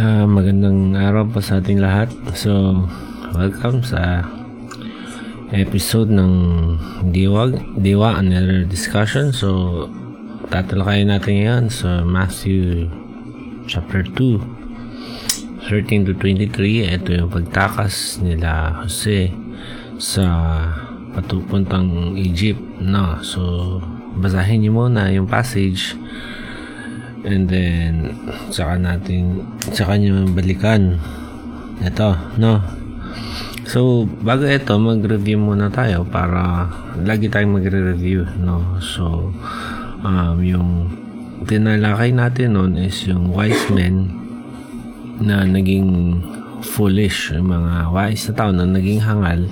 Uh, magandang araw po sa ating lahat. So, welcome sa episode ng Diwag, Diwa Another Discussion. So, tatalakayin natin yan sa Matthew chapter 2 13 to 23. Ito yung pagtakas nila Jose sa patupuntang Egypt. No? So, basahin niyo muna yung passage and then saka natin saka nyo balikan. Ito no? So bago ito mag review muna tayo para lagi tayong magre-review no? So um, yung tinalakay natin noon is yung wise men na naging foolish yung mga wise na tao na naging hangal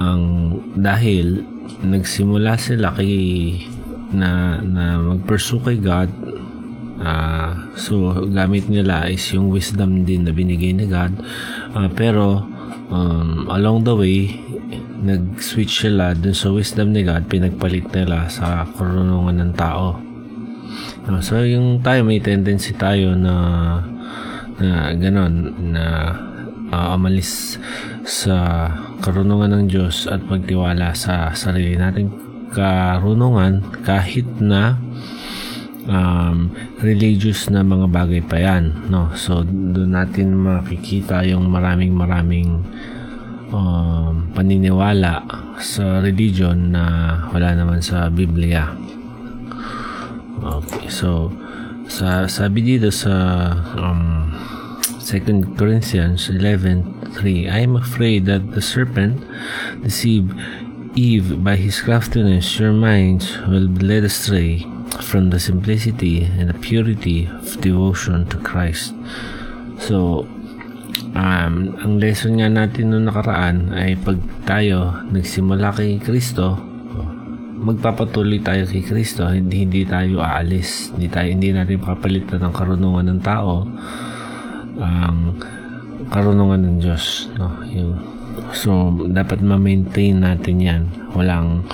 ang dahil nagsimula sila kay na na magpursue kay God Uh, so, gamit nila is yung wisdom din na binigay ni God. Uh, pero, um, along the way, nag-switch sila dun sa wisdom ni God, pinagpalit nila sa karunungan ng tao. Uh, so, yung tayo, may tendency tayo na na ganon, na uh, amalis sa karunungan ng Diyos at magtiwala sa sarili nating karunungan kahit na um, religious na mga bagay pa yan. No? So, doon natin makikita yung maraming maraming um, paniniwala sa religion na wala naman sa Biblia. Okay, so sa sabi dito sa um, 2 Corinthians 11:3 I am afraid that the serpent deceived Eve by his craftiness your minds will be led astray from the simplicity and the purity of devotion to Christ. So, um, ang lesson nga natin noong nakaraan ay pag tayo nagsimula kay Kristo, magpapatuloy tayo kay Kristo, hindi, hindi tayo aalis, hindi, tayo, hindi natin papalitan ng karunungan ng tao, ang karunungan ng Diyos. No? Yung, so, dapat ma-maintain natin yan. Walang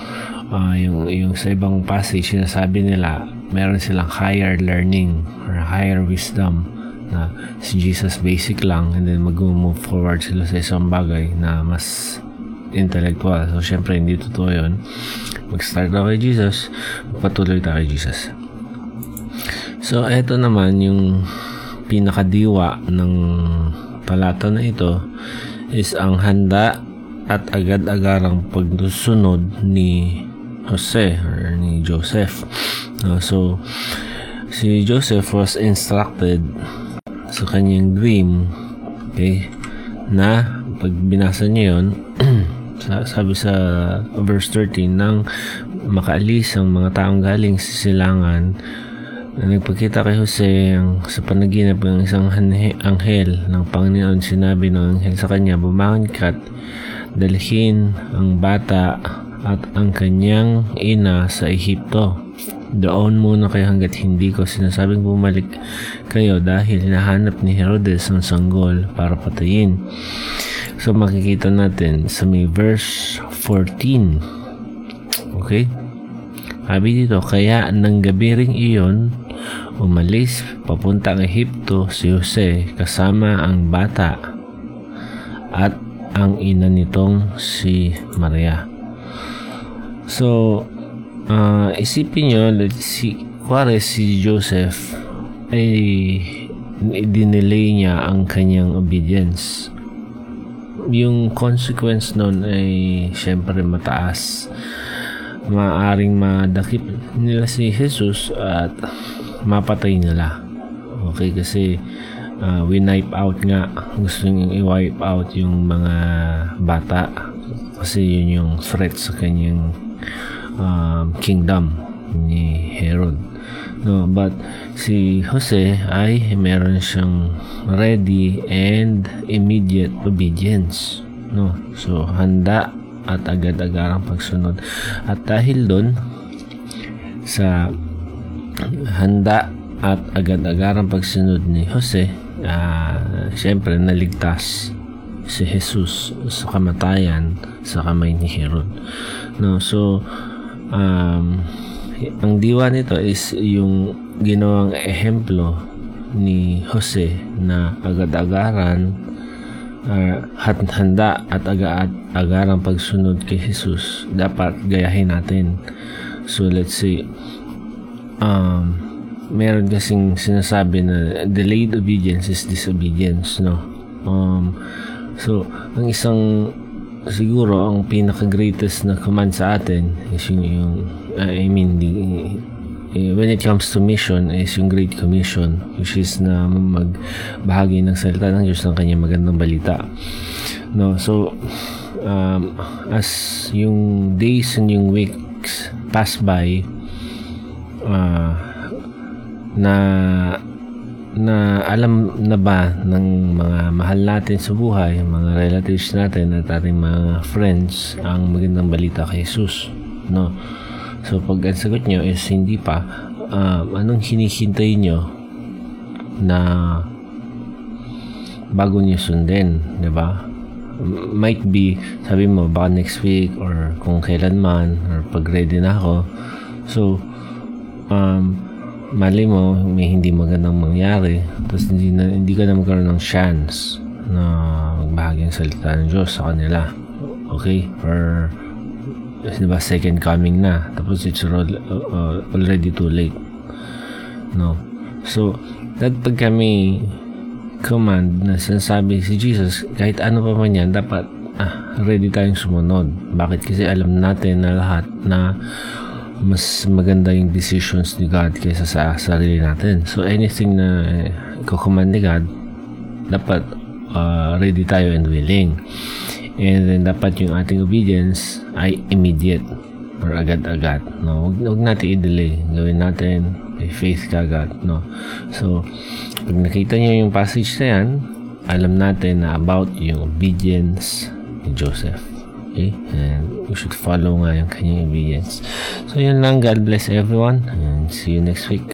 uh, yung, yung sa ibang passage, sinasabi nila, meron silang higher learning or higher wisdom na si Jesus basic lang and then mag-move forward sila sa isang bagay na mas intellectual. So, syempre, hindi totoo yun. Mag-start ako kay Jesus, patuloy tayo kay Jesus. So, eto naman yung pinakadiwa ng talata na ito is ang handa at agad-agarang pagsunod ni Jose or ni Joseph. Uh, so, si Joseph was instructed sa kanyang dream okay, na pag binasa niya yun, sabi sa verse 13, nang makaalis ang mga taong galing sa silangan, na nagpakita kay Jose ang, sa panaginip ng isang anghel ng Panginoon sinabi ng anghel sa kanya, bumangon ka at dalhin ang bata at ang kanyang ina sa Ehipto. Doon muna kayo hanggat hindi ko sinasabing bumalik kayo dahil hinahanap ni Herodes ang sanggol para patayin. So makikita natin sa may verse 14. Okay? Sabi dito, kaya nang gabi ring iyon, umalis papunta ang Ehipto si Jose kasama ang bata at ang ina nitong si Maria. So, uh, isipin nyo, si, kuwari si Joseph ay dinelay niya ang kanyang obedience. Yung consequence nun ay syempre mataas. Maaring madakip nila si Jesus at mapatay nila. Okay, kasi uh, winipe out nga. Gusto niyang i-wipe out yung mga bata. Kasi yun yung threat sa kanyang um, kingdom ni Herod. No, but si Jose ay meron siyang ready and immediate obedience. No, so handa at agad-agarang pagsunod. At dahil doon sa handa at agad-agarang pagsunod ni Jose, uh, siyempre naligtas si Jesus sa kamatayan sa kamay ni Herod. No, so um, ang diwa nito is yung ginawang ehemplo ni Jose na agad-agaran uh, handa at aga-agarang pagsunod kay Jesus. Dapat gayahin natin. So let's say um, meron kasing sinasabi na delayed obedience is disobedience no? Um, so ang isang siguro ang pinaka greatest na command sa atin is yung, yung uh, I mean the eh, when it comes to mission is yung Great Commission which is na magbahagi ng salita ng Diyos ng kanyang magandang balita. No so um, as yung days and yung weeks pass by uh, na na alam na ba ng mga mahal natin sa buhay, mga relatives natin at ating mga friends ang magandang balita kay Jesus, no? So, pag ang sagot nyo is hindi pa, um, anong hinihintay nyo na bago nyo sundin, di ba? Might be, sabi mo, baka next week or kung kailan man or pag ready na ako. So, um, mali mo, may hindi magandang mangyari. Tapos hindi, na, hindi ka na magkaroon ng chance na magbahagi ang salita ng Diyos sa kanila. Okay? Or di ba second coming na tapos it's uh, already too late no so that pag kami command na sinasabi si Jesus kahit ano pa man yan dapat ah, ready tayong sumunod bakit kasi alam natin na lahat na mas maganda yung decisions ni God kaysa sa sarili natin so anything na eh, kukumand ni God dapat uh, ready tayo and willing And then dapat yung ating obedience ay immediate or agad-agad. No? Huwag, huwag natin i-delay. Gawin natin may faith kagad. No? So, pag nakita niyo yung passage na yan, alam natin na about yung obedience ni Joseph. Okay? And we should follow nga yung kanyang obedience. So, yun lang. God bless everyone. And see you next week.